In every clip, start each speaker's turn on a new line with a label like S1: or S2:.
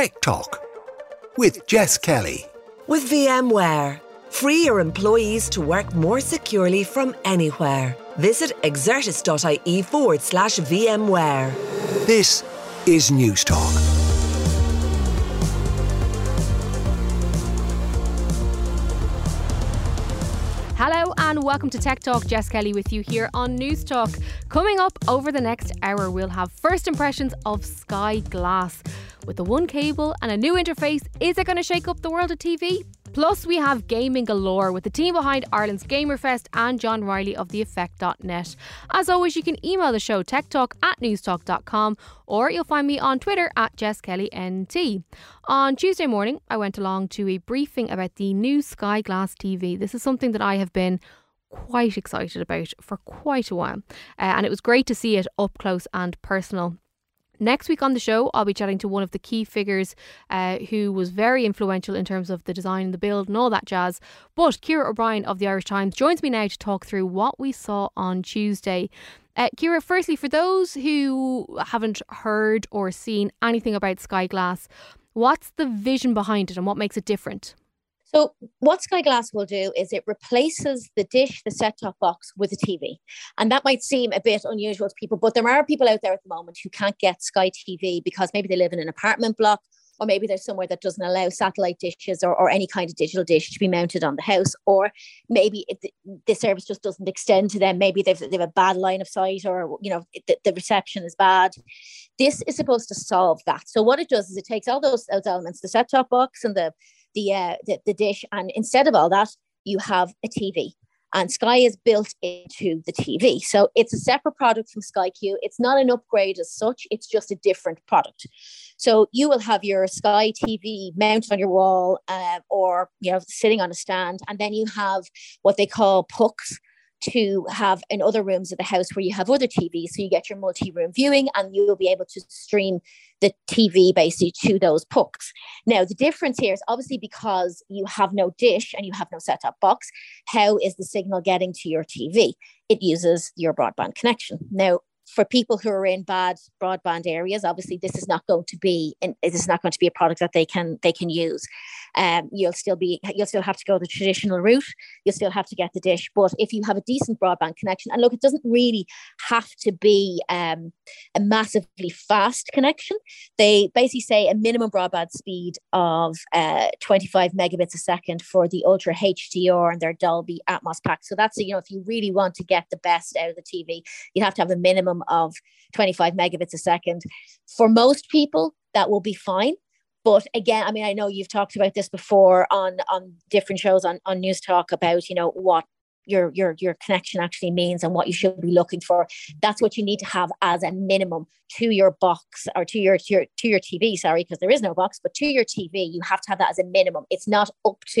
S1: Tech Talk with Jess Kelly.
S2: With VMware, free your employees to work more securely from anywhere. Visit exertis.ie forward slash VMware.
S1: This is News Talk.
S3: Hello and welcome to Tech Talk. Jess Kelly with you here on News Talk. Coming up over the next hour, we'll have first impressions of Sky Glass. With the one cable and a new interface, is it going to shake up the world of TV? Plus, we have gaming galore with the team behind Ireland's Gamerfest and John Riley of theeffect.net. As always, you can email the show techtalk at newstalk.com or you'll find me on Twitter at JessKellyNT. On Tuesday morning, I went along to a briefing about the new Sky Glass TV. This is something that I have been quite excited about for quite a while, uh, and it was great to see it up close and personal. Next week on the show, I'll be chatting to one of the key figures uh, who was very influential in terms of the design and the build and all that jazz. But Ciara O'Brien of the Irish Times joins me now to talk through what we saw on Tuesday. Uh, Ciara, firstly, for those who haven't heard or seen anything about Sky Glass, what's the vision behind it and what makes it different?
S4: So, what Sky Glass will do is it replaces the dish, the set top box with a TV. And that might seem a bit unusual to people, but there are people out there at the moment who can't get Sky TV because maybe they live in an apartment block or maybe there's somewhere that doesn't allow satellite dishes or, or any kind of digital dish to be mounted on the house, or maybe it, the service just doesn't extend to them. Maybe they've, they have a bad line of sight, or you know the, the reception is bad. This is supposed to solve that. So what it does is it takes all those, those elements, the set-top box and the the, uh, the the dish, and instead of all that, you have a TV. And Sky is built into the TV. So it's a separate product from Sky Q. It's not an upgrade as such, it's just a different product. So you will have your Sky TV mounted on your wall uh, or you know sitting on a stand, and then you have what they call pucks, to have in other rooms of the house where you have other TVs. So you get your multi room viewing and you'll be able to stream the TV basically to those pucks. Now, the difference here is obviously because you have no dish and you have no set top box, how is the signal getting to your TV? It uses your broadband connection. Now, for people who are in bad broadband areas, obviously this is not going to be this is not going to be a product that they can they can use. Um, you'll still be you'll still have to go the traditional route. You'll still have to get the dish. But if you have a decent broadband connection, and look, it doesn't really have to be um, a massively fast connection. They basically say a minimum broadband speed of uh, 25 megabits a second for the Ultra HDR and their Dolby Atmos pack. So that's you know if you really want to get the best out of the TV, you have to have a minimum of 25 megabits a second. For most people, that will be fine. But again, I mean, I know you've talked about this before on on different shows on, on News Talk about, you know, what your your your connection actually means and what you should be looking for. That's what you need to have as a minimum to your box or to your to your to your TV sorry because there is no box but to your TV you have to have that as a minimum. It's not up to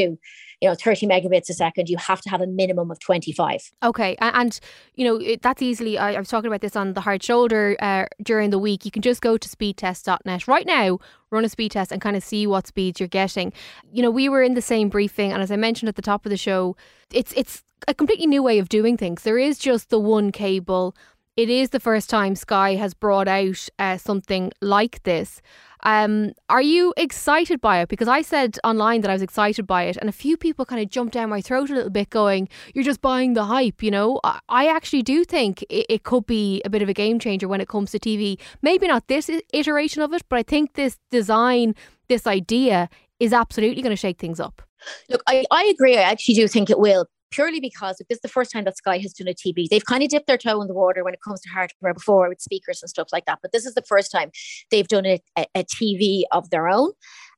S4: you know 30 megabits a second. You have to have a minimum of 25
S3: okay and you know it, that's easily I, I, was talking about this on the hard shoulder uh, during the week. You can just go to speedtest.net right now run a speed test and kind of see what speeds you're getting you know we were in the same briefing and as I mentioned at the top of the show it's it's a completely new way of doing things. There is just the one cable. It is the first time Sky has brought out uh, something like this. Um, are you excited by it? Because I said online that I was excited by it, and a few people kind of jumped down my throat a little bit, going, "You're just buying the hype." You know, I actually do think it, it could be a bit of a game changer when it comes to TV. Maybe not this iteration of it, but I think this design, this idea, is absolutely going to shake things up.
S4: Look, I, I agree. I actually do think it will purely because if this is the first time that Sky has done a TV, they've kind of dipped their toe in the water when it comes to hardware before with speakers and stuff like that. But this is the first time they've done a, a, a TV of their own.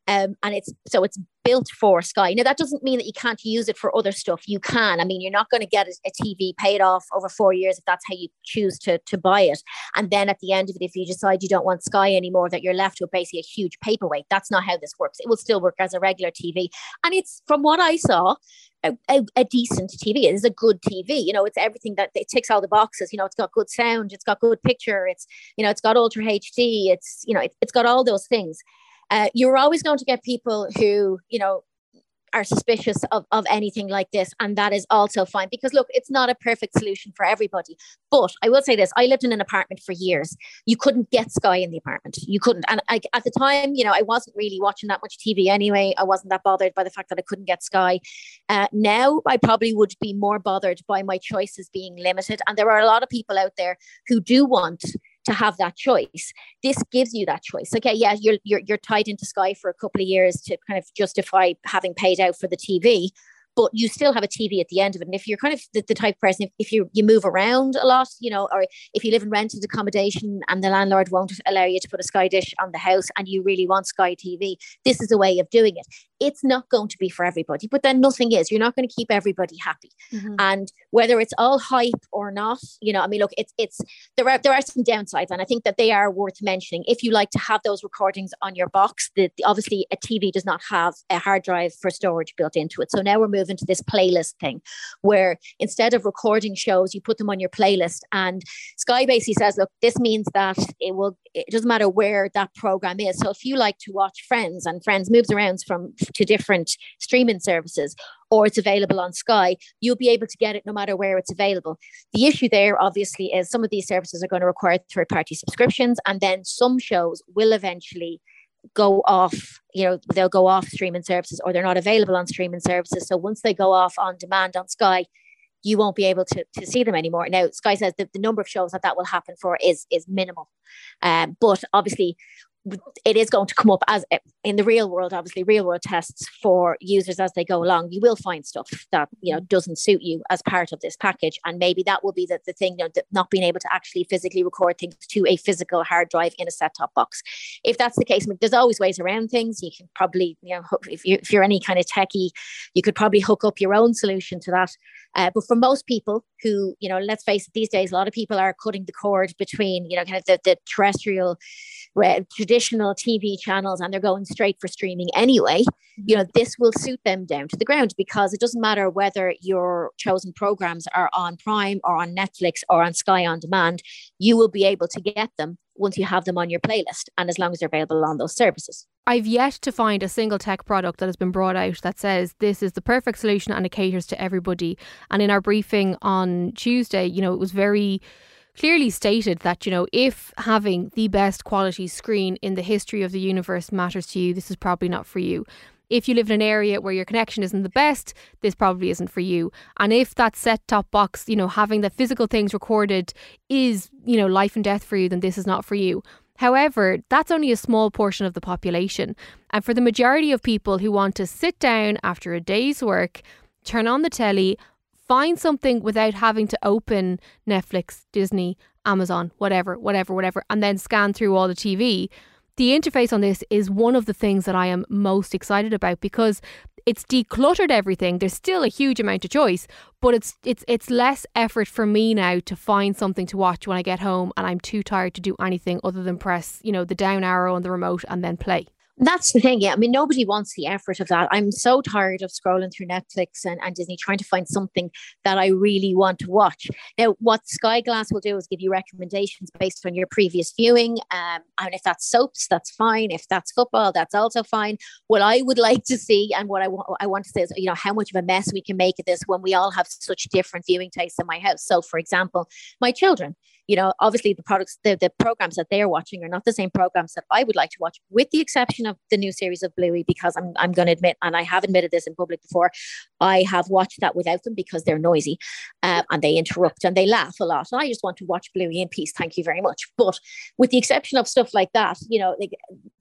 S4: Um, and it's so it's built for Sky. Now that doesn't mean that you can't use it for other stuff. You can. I mean, you're not going to get a, a, TV paid off over four years if that's how you choose to to buy it. And then at the end of it, if you decide you don't want Sky anymore, that you're left with basically a huge paperweight. That's not how this works. It will still work as a regular TV. And it's from what I saw, a, a, a, decent TV. It is a good TV. You know, it's everything that it ticks all the boxes. You know, it's got good sound, it's got good picture, it's you know, it's got ultra HD, it's you know, it, has got all those things. Uh, you're always going to get people who you know are suspicious of, of anything like this. And that is also fine because, look, it's not a perfect solution for everybody. But I will say this I lived in an apartment for years. You couldn't get Sky in the apartment. You couldn't. And I, at the time, you know, I wasn't really watching that much TV anyway. I wasn't that bothered by the fact that I couldn't get Sky. Uh, now, I probably would be more bothered by my choices being limited. And there are a lot of people out there who do want to have that choice. This gives you that choice. Okay, yeah, you're you're you're tied into Sky for a couple of years to kind of justify having paid out for the TV, but you still have a TV at the end of it. And if you're kind of the, the type of person, if, if you you move around a lot, you know, or if you live in rented accommodation and the landlord won't allow you to put a Sky dish on the house and you really want Sky TV, this is a way of doing it. It's not going to be for everybody, but then nothing is. You're not going to keep everybody happy. Mm-hmm. And whether it's all hype or not, you know, I mean, look, it's it's there are there are some downsides, and I think that they are worth mentioning. If you like to have those recordings on your box, that obviously a TV does not have a hard drive for storage built into it. So now we're moving move into this playlist thing where instead of recording shows, you put them on your playlist. And Sky basically says, look, this means that it will, it doesn't matter where that program is. So if you like to watch Friends and Friends moves around from to different streaming services, or it's available on Sky, you'll be able to get it no matter where it's available. The issue there, obviously, is some of these services are going to require third party subscriptions, and then some shows will eventually go off you know they'll go off streaming services or they're not available on streaming services. So once they go off on demand on sky you won't be able to, to see them anymore. Now sky says that the number of shows that that will happen for is is minimal. Um, but obviously it is going to come up as in the real world obviously real world tests for users as they go along. You will find stuff that you know doesn't suit you as part of this package. And maybe that will be the, the thing you know, not being able to actually physically record things to a physical hard drive in a set top box. If that's the case there's always ways around things. You can probably you know if, you, if you're any kind of techie you could probably hook up your own solution to that. Uh, but for most people who you know let's face it these days a lot of people are cutting the cord between you know kind of the, the terrestrial traditional TV channels and they're going straight for streaming anyway, mm-hmm. you know, this will suit them down to the ground because it doesn't matter whether your chosen programs are on Prime or on Netflix or on Sky on Demand, you will be able to get them once you have them on your playlist and as long as they're available on those services.
S3: I've yet to find a single tech product that has been brought out that says this is the perfect solution and it caters to everybody. And in our briefing on Tuesday, you know, it was very clearly stated that, you know, if having the best quality screen in the history of the universe matters to you, this is probably not for you. If you live in an area where your connection isn't the best, this probably isn't for you. And if that set top box, you know, having the physical things recorded is, you know, life and death for you, then this is not for you. However, that's only a small portion of the population. And for the majority of people who want to sit down after a day's work, turn on the telly, find something without having to open Netflix, Disney, Amazon, whatever, whatever, whatever, and then scan through all the TV. The interface on this is one of the things that I am most excited about because it's decluttered everything. There's still a huge amount of choice, but it's it's it's less effort for me now to find something to watch when I get home and I'm too tired to do anything other than press, you know, the down arrow on the remote and then play.
S4: That's the thing. Yeah. I mean, nobody wants the effort of that. I'm so tired of scrolling through Netflix and, and Disney trying to find something that I really want to watch. Now, what Sky Glass will do is give you recommendations based on your previous viewing. Um, and if that's soaps, that's fine. If that's football, that's also fine. What I would like to see and what I, I want to say is, you know, how much of a mess we can make of this when we all have such different viewing tastes in my house. So, for example, my children, you know, obviously the products, the, the programs that they're watching are not the same programs that I would like to watch, with the exception of the new series of Bluey, because I'm, I'm going to admit, and I have admitted this in public before, I have watched that without them because they're noisy uh, and they interrupt and they laugh a lot. And I just want to watch Bluey in peace. Thank you very much. But with the exception of stuff like that, you know, like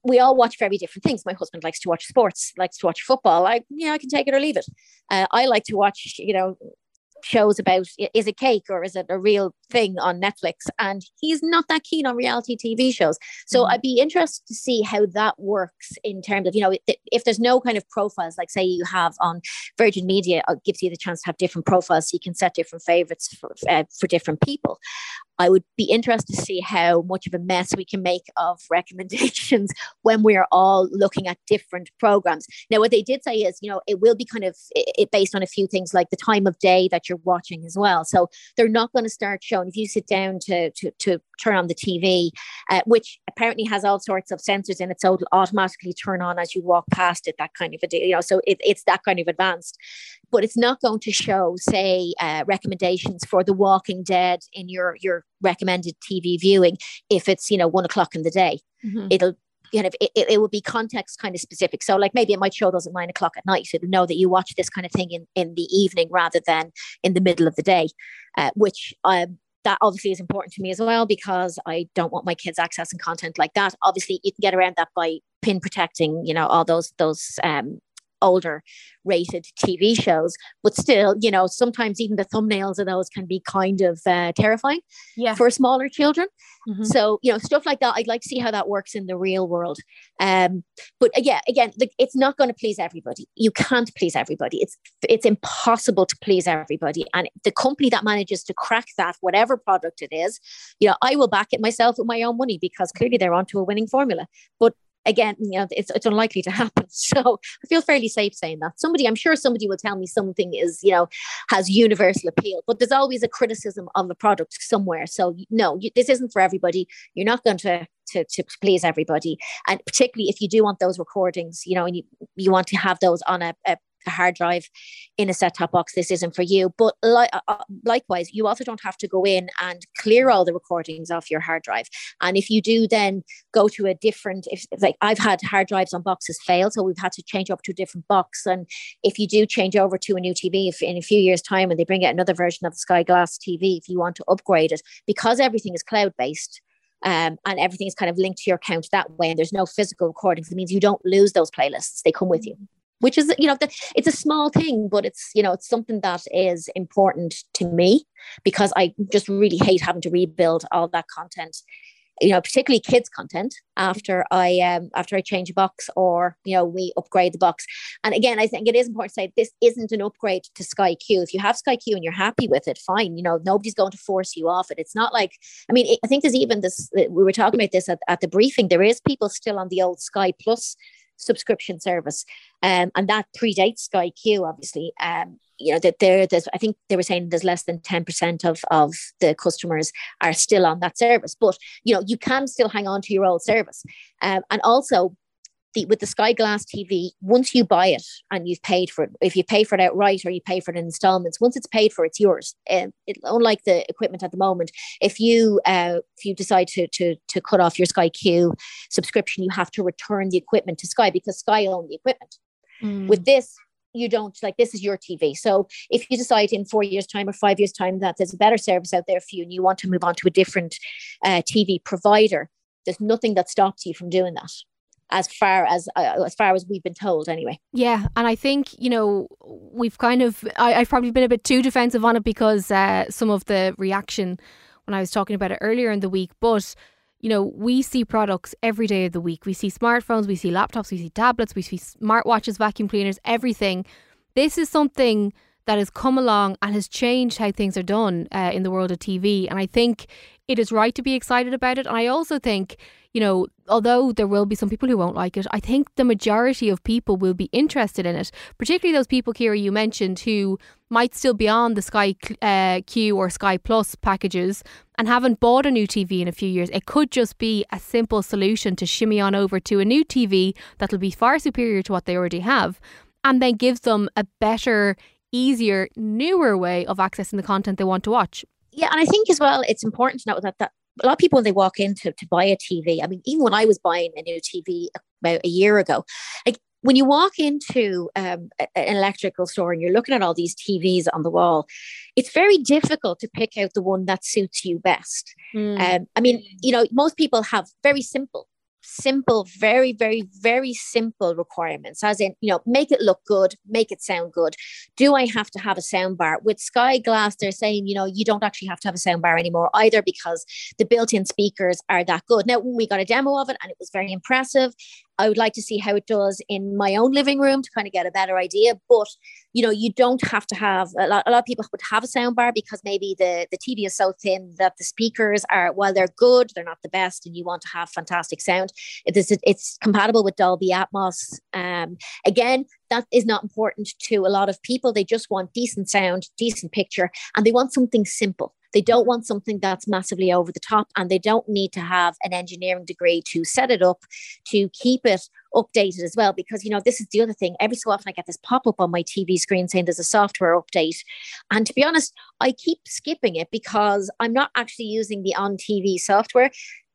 S4: we all watch very different things. My husband likes to watch sports, likes to watch football. I, yeah, I can take it or leave it. Uh, I like to watch, you know, shows about is it cake or is it a real thing on Netflix? And he's not that keen on reality TV shows. So mm-hmm. I'd be interested to see how that works in terms of, you know, if there's no kind of profiles, like say you have on Virgin Media, it gives you the chance to have different profiles so you can set different favorites for, uh, for different people. I would be interested to see how much of a mess we can make of recommendations when we're all looking at different programs. Now, what they did say is, you know, it will be kind of it, based on a few things like the time of day that you're watching as well. So they're not going to start showing if you sit down to to, to turn on the TV, uh, which apparently has all sorts of sensors in it, so it'll automatically turn on as you walk past it. That kind of a deal, you know. So it, it's that kind of advanced, but it's not going to show, say, uh, recommendations for The Walking Dead in your your recommended TV viewing if it's you know one o'clock in the day. Mm-hmm. It'll kind of it, it will be context kind of specific. So like maybe it might show those at nine o'clock at night. It'll know that you watch this kind of thing in in the evening rather than in the middle of the day, uh, which um, that obviously is important to me as well because I don't want my kids accessing content like that. Obviously, you can get around that by pin protecting, you know, all those those um, older rated TV shows. But still, you know, sometimes even the thumbnails of those can be kind of uh, terrifying yeah. for smaller children. Mm-hmm. So, you know, stuff like that, I'd like to see how that works in the real world. Um, but uh, yeah, again, like, it's not going to please everybody. You can't please everybody. It's it's impossible to please everybody. And the company that manages to crack that, whatever product it is, you know, I will back it myself with my own money because clearly they're onto a winning formula. But again, you know, it's, it's unlikely to happen. So I feel fairly safe saying that. Somebody, I'm sure somebody will tell me something is, you know, has universal appeal, but there's always a criticism of the product somewhere. So no, you, this isn't for everybody. You're not going to, to, to please everybody. And particularly if you do want those recordings, you know, and you, you want to have those on a, a a hard drive in a set top box, this isn't for you. But li- uh, uh, likewise, you also don't have to go in and clear all the recordings off your hard drive. And if you do then go to a different, if like I've had hard drives on boxes fail, so we've had to change over to a different box. And if you do change over to a new TV, if in a few years' time and they bring out another version of the Sky Glass TV, if you want to upgrade it, because everything is cloud based. Um, and everything is kind of linked to your account that way, and there's no physical recordings. It means you don't lose those playlists; they come with you which is you know the, it's a small thing but it's you know it's something that is important to me because i just really hate having to rebuild all that content you know particularly kids content after i um after i change a box or you know we upgrade the box. And again i think it is important to say this isn't an upgrade to sky q. If you have sky q and you're happy with it fine you know nobody's going to force you off it. It's not like i mean i think there's even this we were talking about this at, at the briefing. There is people still on the old sky plus subscription service, um, and that predates Sky Q, obviously. Um, you know that there, there's I think they were saying there's less than ten percent of of the customers are still on that service, but you know you can still hang on to your old service, um, and also the with the Sky Glass TV, once you buy it and you've paid for it, if you pay for it outright or you pay for it in installments, once it's paid for, it's yours. Um, it, unlike the equipment at the moment, if you uh, if you decide to to to cut off your Sky Q subscription, you have to return the equipment to Sky because Sky own the equipment. Mm. With this, you don't like this is your TV. So if you decide in four years' time or five years' time that there's a better service out there for you and you want to move on to a different uh, TV provider, there's nothing that stops you from doing that as far as uh, as far as we've been told anyway
S3: yeah and i think you know we've kind of I, have probably been a bit too defensive on it because uh, some of the reaction when i was talking about it earlier in the week but you know we see products every day of the week we see smartphones we see laptops we see tablets we see smartwatches vacuum cleaners everything this is something that has come along and has changed how things are done uh, in the world of TV. And I think it is right to be excited about it. And I also think, you know, although there will be some people who won't like it, I think the majority of people will be interested in it, particularly those people, Ciara, you mentioned, who might still be on the Sky uh, Q or Sky Plus packages and haven't bought a new TV in a few years. It could just be a simple solution to shimmy on over to a new TV that'll be far superior to what they already have and then gives them a better, easier, newer way of accessing the content they want to watch.
S4: Yeah, and I think as well, it's important to note that, that a lot of people when they walk in to, to buy a TV, I mean, even when I was buying a new TV about a year ago, like when you walk into um, an electrical store and you're looking at all these TVs on the wall, it's very difficult to pick out the one that suits you best. Mm. Um, I mean, you know, most people have very simple simple, very, very, very simple requirements, as in, you know, make it look good, make it sound good. Do I have to have a sound bar? With Sky Glass, they're saying, you know, you don't actually have to have a sound bar anymore either because the built in speakers are that good. Now, we got a demo of it and it was very impressive. I would like to see how it does in my own living room to kind of get a better idea. But you know, you don't have to have a lot. A lot of people would have a sound bar because maybe the the TV is so thin that the speakers are while they're good, they're not the best, and you want to have fantastic sound. It is it's compatible with Dolby Atmos. Um, again, that is not important to a lot of people. They just want decent sound, decent picture, and they want something simple. They don't want something that's massively over the top, and they don't need to have an engineering degree to set it up, to keep it updated as well. Because, you know, this is the other thing. Every so often I get this pop up on my TV screen saying there's a software update. And to be honest, I keep skipping it because I'm not actually using the on TV software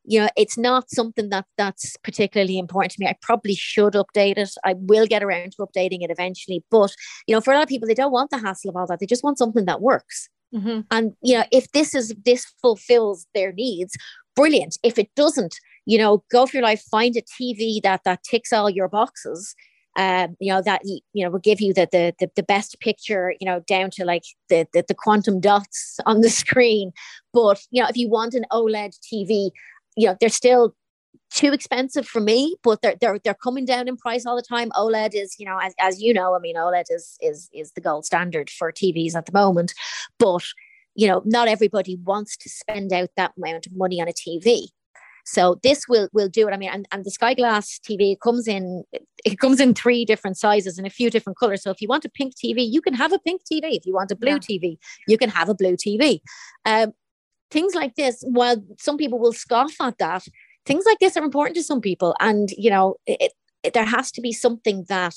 S4: you know it's not something that that's particularly important to me i probably should update it i will get around to updating it eventually but you know for a lot of people they don't want the hassle of all that they just want something that works Mm-hmm. And you know, if this is this fulfills their needs, brilliant. If it doesn't, you know, go for your life, find a TV that that ticks all your boxes. Um, you know that you know will give you the, the the the best picture, you know, down to like the, the the quantum dots on the screen. But you know, if you want an OLED TV, you know, they're still too expensive for me, but they're they're they're coming down in price all the time. OLED is, you know, as, as you know, I mean, OLED is is is the gold standard for TVs at the moment. But you know, not everybody wants to spend out that amount of money on a TV. So this will will do it. I mean, and, and the Sky Glass TV comes in it comes in three different sizes and a few different colors. So if you want a pink TV, you can have a pink TV. If you want a blue yeah. TV, you can have a blue TV. Um, things like this, while some people will scoff at that, things like this are important to some people. And you know it, it, there has to be something that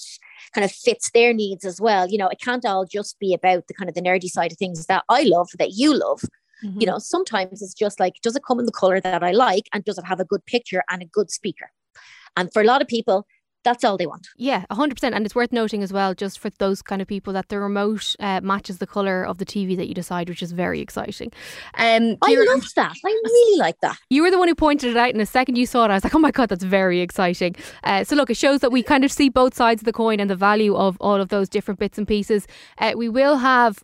S4: kind of fits their needs as well. You know it can't all just be about the kind of the nerdy side of things that i love that you love. Mm-hmm. you know sometimes it's just like does it come in the color that i like? And does it have a good picture and a good speaker? And for a lot of people that's all they want.
S3: Yeah, 100%. And it's worth noting as well, just for those kind of people, that the remote uh, matches the colour of the TV that you decide, which is very exciting.
S4: Um, I love that. I really like that.
S3: You were the one who pointed it out, and the second you saw it, I was like, oh my God, that's very exciting. Uh, so, look, it shows that we kind of see both sides of the coin and the value of all of those different bits and pieces. Uh, we will have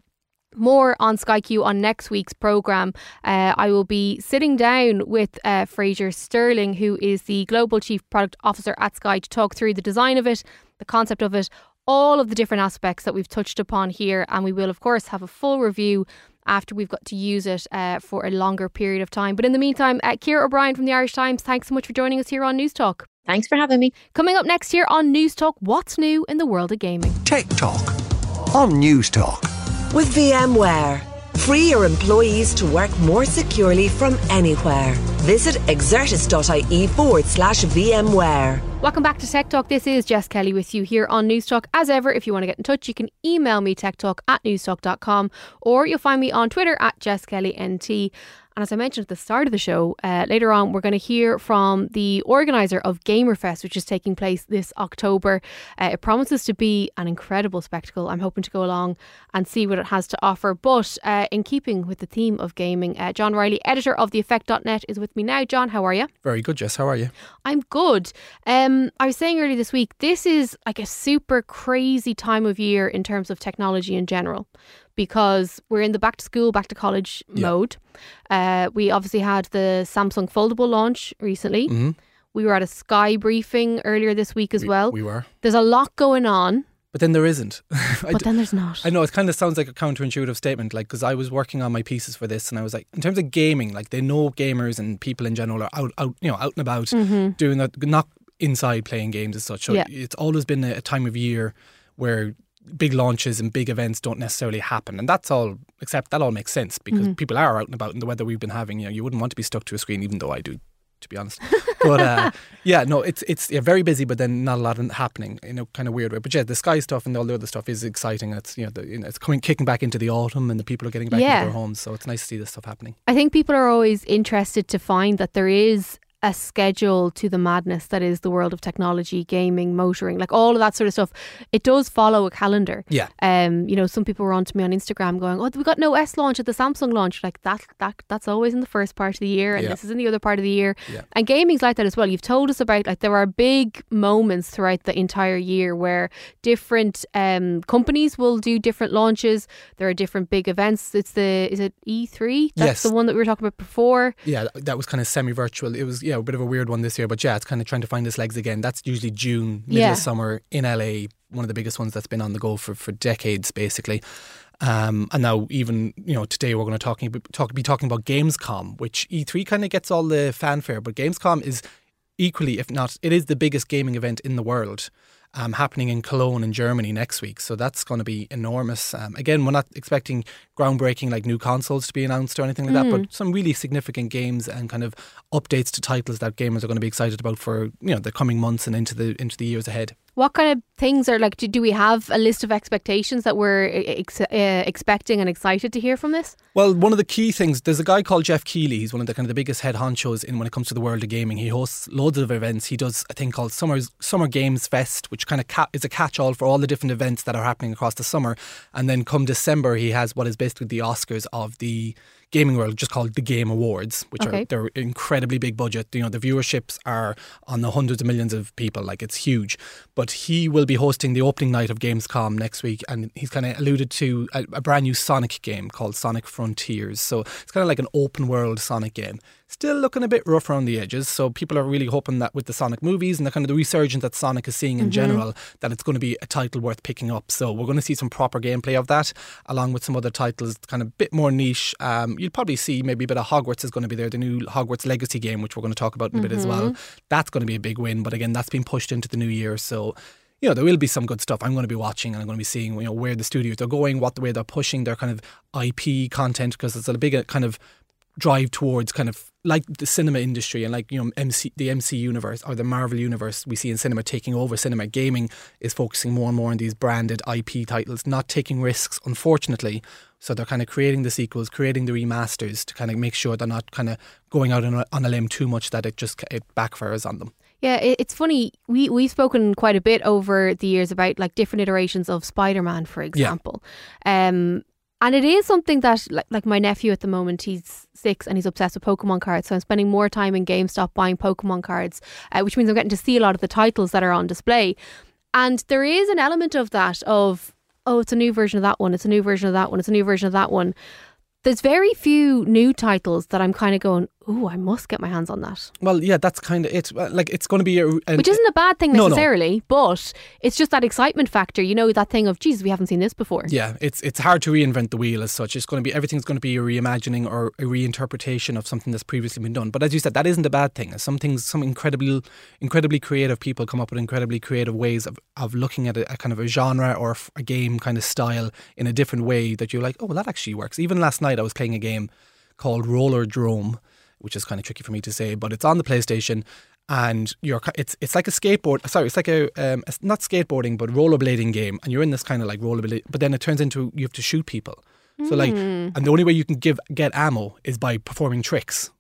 S3: more on Sky Q on next week's programme. Uh, I will be sitting down with uh, Fraser Stirling, who is the Global Chief Product Officer at Sky, to talk through the design of it, the concept of it, all of the different aspects that we've touched upon here. And we will, of course, have a full review after we've got to use it uh, for a longer period of time. But in the meantime, uh, Ciara O'Brien from the Irish Times, thanks so much for joining us here on News Talk.
S4: Thanks for having me.
S3: Coming up next here on News Talk, what's new in the world of gaming?
S1: Tech Talk on Newstalk.
S2: With VMware, free your employees to work more securely from anywhere. Visit exertis.ie forward slash VMware.
S3: Welcome back to Tech Talk. This is Jess Kelly with you here on Newstalk. As ever, if you want to get in touch, you can email me techtalk at newstalk.com or you'll find me on Twitter at Jess Kelly NT. And as I mentioned at the start of the show, uh, later on, we're going to hear from the organiser of Gamerfest, which is taking place this October. Uh, it promises to be an incredible spectacle. I'm hoping to go along and see what it has to offer. But uh, in keeping with the theme of gaming, uh, John Riley, editor of TheEffect.net, is with me now. John, how are you?
S5: Very good, Jess. How are you?
S3: I'm good. Um, I was saying earlier this week, this is like a super crazy time of year in terms of technology in general because we're in the back to school, back to college yeah. mode. Uh, we obviously had the Samsung Foldable launch recently. Mm-hmm. We were at a Sky briefing earlier this week as
S5: we,
S3: well.
S5: We were.
S3: There's a lot going on.
S5: But then there isn't.
S3: but then there's not.
S5: I know it kind of sounds like a counterintuitive statement, like because I was working on my pieces for this, and I was like, in terms of gaming, like they know gamers and people in general are out, out, you know, out and about mm-hmm. doing that, not inside playing games as such. So yeah. it's always been a, a time of year where big launches and big events don't necessarily happen. And that's all, except that all makes sense because mm-hmm. people are out and about in the weather we've been having. You know, you wouldn't want to be stuck to a screen, even though I do, to be honest. But uh, yeah, no, it's it's yeah, very busy, but then not a lot happening in a kind of weird way. But yeah, the sky stuff and all the other stuff is exciting. It's you know, the, you know, it's coming kicking back into the autumn, and the people are getting back yeah. into their homes. So it's nice to see this stuff happening.
S3: I think people are always interested to find that there is a schedule to the madness that is the world of technology, gaming, motoring, like all of that sort of stuff. It does follow a calendar.
S5: Yeah.
S3: Um, you know, some people were on to me on Instagram going, "Oh, we got no S launch at the Samsung launch." Like that, that that's always in the first part of the year, and yeah. this is in the other part of the year. Yeah. And gaming's like that as well. You've told us about like there are big moments throughout the entire year where different um companies will do different launches. There are different big events. It's the is it E3? That's
S5: yes.
S3: the one that we were talking about before.
S5: Yeah, that was kind of semi-virtual. It was yeah, a bit of a weird one this year, but yeah, it's kind of trying to find its legs again. That's usually June, middle
S3: Yeah.
S5: of summer in LA, one of the biggest ones that's been on the go for, for decades, basically. Um, and now, even you know, today we're going to talking talk be talking about Gamescom, which E3 kind of gets all the fanfare, but Gamescom is equally, if not, it is the biggest gaming event in the world. Um, happening in Cologne in Germany next week, so that's going to be enormous. Um, again, we're not expecting groundbreaking like new consoles to be announced or anything like that, but some really significant games and kind of updates to titles that gamers are going to be excited about for you know the coming months and into the into the years ahead.
S3: What kind of things are like? Do, do we have a list of expectations that we're ex- uh, expecting and excited to hear from this?
S5: Well, one of the key things, there's a guy called Geoff Keighley. He's one of the kind of the biggest head honchos in when it comes to the world of gaming. He hosts loads of events. He does a thing called Summer's Summer Games Fest, which kind of ca- is a catch-all for all the different events that are happening across the summer. And then come December, he has what is basically the Oscars of the gaming world, just called the Game Awards, which
S3: Okay.
S5: are they're incredibly big budget. You know, the viewerships are on the hundreds of millions of people. Like it's huge. But he will be hosting the opening night of Gamescom next week, and he's kind of alluded to a, a brand new Sonic game called Sonic Frontiers. So it's kind of like an open world Sonic game. Still looking a bit rough around the edges. So people are really hoping that with the Sonic movies and the kind of the resurgence that Sonic is seeing in general, that it's going to be a title worth picking up. So we're going to see some proper gameplay of that, along with some other titles, kind of a bit more niche. Um, you'll probably see maybe a bit of Hogwarts is going to be there, the new Hogwarts Legacy game, which we're going to talk about in a bit as well. That's going to be a big win. But again, that's been pushed into the new year. So you know, there will be some good stuff I'm going to be watching and I'm going to be seeing, you know, where the studios are going, what the way they're pushing their kind of IP content, because it's a big kind of drive towards kind of like the cinema industry and like, you know, MC, the MC universe or the Marvel universe we see in cinema taking over cinema. Gaming is focusing more and more on these branded IP titles, not taking risks, unfortunately. So they're kind of creating the sequels, creating the remasters to kind of make sure they're not kind of going out on a, on a limb too much that it just it backfires on them.
S3: Yeah, it's funny. We we've spoken quite a bit over the years about like different iterations of Spider-Man, for example. Um, and it is something that like like my nephew at the moment, he's six and he's obsessed with Pokemon cards. So I'm spending more time in GameStop buying Pokemon cards, uh, which means I'm getting to see a lot of the titles that are on display. And there is an element of that of oh, it's a new version of that one, it's a new version of that one, it's a new version of that one. There's very few new titles that I'm kind of going, oh, I must get my hands on that.
S5: Well, yeah, that's kind of it. Uh, like it's going to be a, a
S3: Which isn't a bad thing
S5: No, no.
S3: necessarily, but it's just that excitement factor. You know, that thing of, Jesus, we haven't seen this before.
S5: Yeah, it's it's hard to reinvent the wheel as such. It's going to be everything's going to be a reimagining or a reinterpretation of something that's previously been done. But as you said, that isn't a bad thing. Some things, some incredibly, incredibly creative people come up with incredibly creative ways of, of looking at a, a kind of a genre or a game kind of style in a different way that you're like, oh, well, that actually works. Even last night, I was playing a game called Rollerdrome, which is kind of tricky for me to say, but it's on the PlayStation. And you're, it's it's like a skateboard. Sorry, it's like a um, it's not skateboarding, but rollerblading game. And you're in this kind of like rollerblade, but then it turns into you have to shoot people. So like, and the only way you can give get ammo is by performing tricks.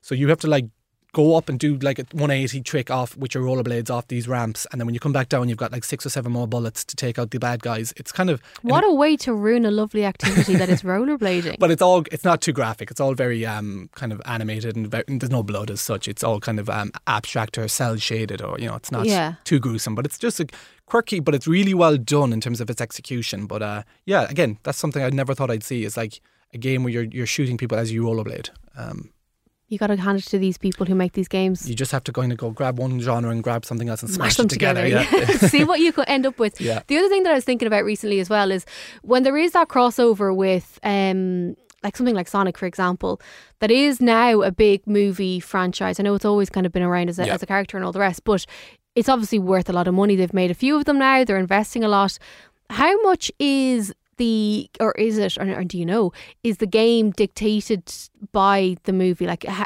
S5: So you have to like go up and do like a 180 trick off with your rollerblades off these ramps, and then when you come back down, you've got like six or seven more bullets to take out the bad guys. It's kind of
S3: What a way to ruin a lovely activity that is rollerblading.
S5: but it's all it's not too graphic. It's all very um kind of animated and, very, and there's no blood as such. It's all kind of um abstract or cel shaded or you know it's not
S3: Yeah.
S5: too gruesome. But it's just a quirky, but it's really well done in terms of its execution. But uh yeah, again, that's something I never thought I'd see. Is like a game where you're you're shooting people as you rollerblade. Um,
S3: you got to hand it to these people who make these games.
S5: you just have to kind of go grab one genre and grab something else and
S3: Smash
S5: smash,
S3: them
S5: it together.
S3: together.
S5: Yeah.
S3: See what you could end up with.
S5: Yeah.
S3: The other thing that I was thinking about recently as well is when there is that crossover with um like something like Sonic, for example, that is now a big movie franchise. I know it's always kind of been around as a,
S5: Yeah.
S3: as a character and all the rest, but it's obviously worth a lot of money. They've made a few of them now. They're investing a lot. How much is the or is it or, or do you know is the game dictated by the movie? Like ha,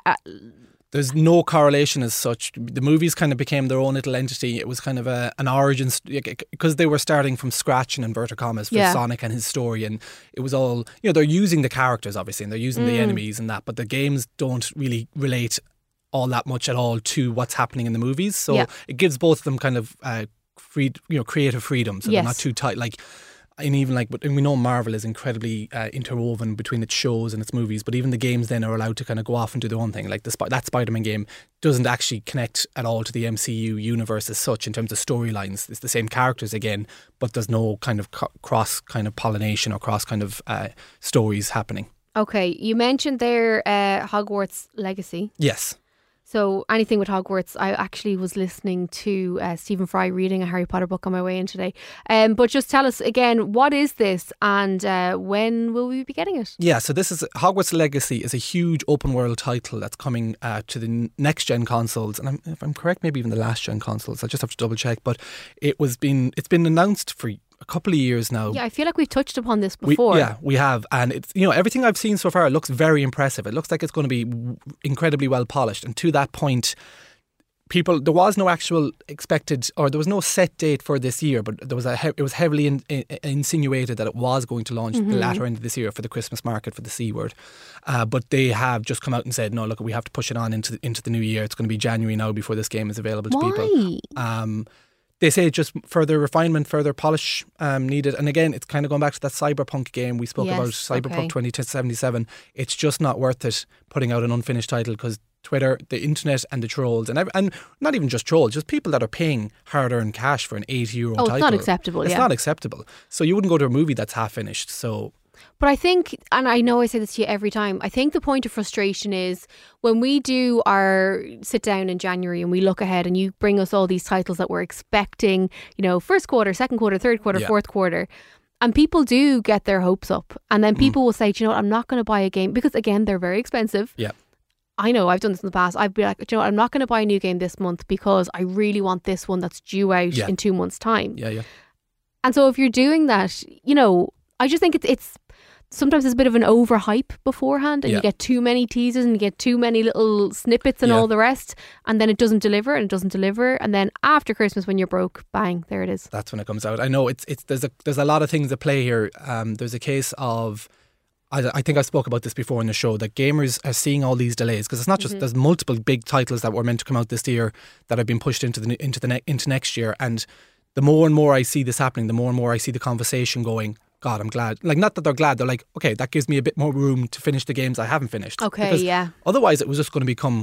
S5: there's no correlation as such. The movies kind of became their own little entity. It was kind of a, an origin because they were starting from scratch in inverted commas for
S3: Yeah.
S5: Sonic and his story, and it was all you know. They're using the characters obviously, and they're using
S3: Mm.
S5: the enemies and that, but the games don't really relate all that much at all to what's happening in the movies. So
S3: Yeah.
S5: it gives both of them kind of uh, free, you know, creative freedom. So
S3: Yes.
S5: they're not too tight. Like and even like, but and we know Marvel is incredibly uh, interwoven between its shows and its movies, but even the games then are allowed to kind of go off and do their own thing. Like the that Spider-Man game doesn't actually connect at all to the MCU universe as such in terms of storylines. It's the same characters again, but there's no kind of co- cross kind of pollination or cross kind of uh, stories happening.
S3: okay, you mentioned there uh, Hogwarts Legacy.
S5: Yes.
S3: So anything with Hogwarts, I actually was listening to uh, Stephen Fry reading a Harry Potter book on my way in today. Um, but just tell us again, what is this, and uh, when will we be getting it?
S5: Yeah, so this is Hogwarts Legacy is a huge open world title that's coming uh, to the next gen consoles, and I'm, if I'm correct, maybe even the last gen consoles. I just have to double check, but it was been it's been announced for a couple of years now.
S3: Yeah, I feel like we've touched upon this
S5: We-
S3: before.
S5: yeah, we have, and it's you know everything I've seen so far. It looks very impressive. It looks like it's going to be incredibly well polished. And to that point, people there was no actual expected or there was no set date for this year, but there was a it was heavily in, in, insinuated that it was going to launch the latter end of this year for the Christmas market for the C word. Uh, but they have just come out and said, no, look, we have to push it on into into the new year. It's going to be January now before this game is available to people. Um, they say just further refinement, further polish um, needed. And again, it's kind of going back to that cyberpunk game we spoke
S3: Yes,
S5: about, Cyberpunk
S3: okay.
S5: 2077. It's just not worth it putting out an unfinished title because Twitter, the internet, and the trolls, and and not even just trolls, just people that are paying hard-earned cash for an 80 euro
S3: Oh, it's
S5: title.
S3: not acceptable,
S5: It's
S3: yeah.
S5: not acceptable. So you wouldn't go to a movie that's half finished. So
S3: But I think, and I know I say this to you every time, I think the point of frustration is when we do our sit down in January and we look ahead and you bring us all these titles that we're expecting, you know, first quarter, second quarter, third quarter,
S5: Yeah.
S3: fourth quarter. And people do get their hopes up. And
S5: Mm.
S3: then people will say, "Do you know what, I'm not going to buy a game because, again, they're very expensive.
S5: yeah,
S3: I know I've done this in the past. I'd be like, "Do you know what, I'm not going to buy a new game this month because I really want this one that's due out
S5: Yeah.
S3: in two months' time.
S5: yeah, yeah.
S3: And so if you're doing that, you know, I just think it's it's sometimes it's a bit of an overhype beforehand and
S5: Yeah.
S3: you get too many teasers and you get too many little snippets and
S5: Yeah.
S3: all the rest and then it doesn't deliver and it doesn't deliver and then after Christmas when you're broke, bang, there it is.
S5: that's when it comes out. I know it's it's there's a there's a lot of things at play here. Um, there's a case of. I, I think I spoke about this before in the show that gamers are seeing all these delays because it's not just there's multiple big titles that were meant to come out this year that have been pushed into the into the ne- into next year and the more and more I see this happening the more and more I see the conversation going god I'm glad like not that they're glad they're like okay that gives me a bit more room to finish the games I haven't finished
S3: Okay,
S5: Because
S3: yeah.
S5: Otherwise, it was just going to become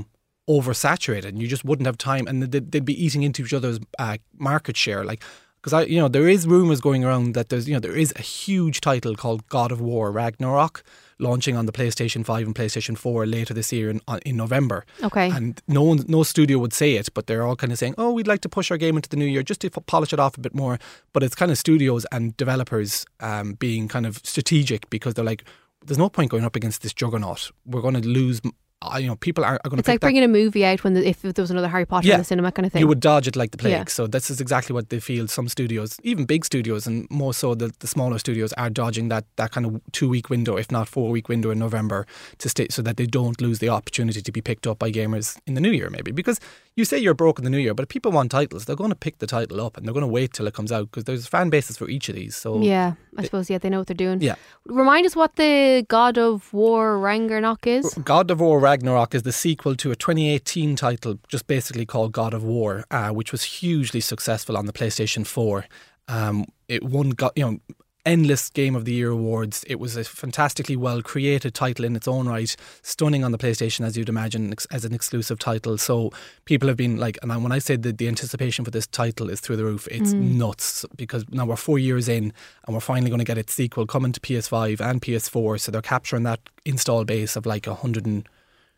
S5: oversaturated, and you just wouldn't have time, and they'd, they'd be eating into each other's uh, market share. Like, because I, you know, there is rumors going around that there's, you know, there is a huge title called God of War Ragnarok launching on the PlayStation Five and PlayStation Four later this year in, in November.
S3: Okay.
S5: And no one, no studio would say it, but they're all kind of saying, "Oh, we'd like to push our game into the new year just to f- polish it off a bit more." But it's kind of studios and developers um, being kind of strategic because they're like, "There's no point going up against this juggernaut. We're going to lose." Uh, You know, people are, are going to
S3: It's like bringing a movie out when the, if there was another Harry Potter
S5: Yeah.
S3: in the cinema kind of thing.
S5: you would dodge it like the plague.
S3: Yeah.
S5: So this is exactly what they feel. Some studios, even big studios, and more so the, the smaller studios, are dodging that that kind of two week window, if not four week window in November, to stay so that they don't lose the opportunity to be picked up by gamers in the new year, maybe. Because you say you're broke in the new year, but if people want titles, they're going to pick the title up and they're going to wait till it comes out because there's fan bases for each of these. So
S3: yeah, I suppose, yeah, they know what they're doing.
S5: Yeah.
S3: Remind us what the God of War Ragnarok is.
S5: God of War Ragnarok is the sequel to a 2018 title, just basically called God of War, uh, which was hugely successful on the PlayStation 4. Um, it won, got you know, endless Game of the Year awards. It was a fantastically well created title in its own right, stunning on the PlayStation as you'd imagine as an exclusive title. So people have been like, and when I say that the anticipation for this title is through the roof, it's mm. nuts because now we're four years in and we're finally going to get its sequel coming to PS5 and PS4. So they're capturing that install base of like a hundred and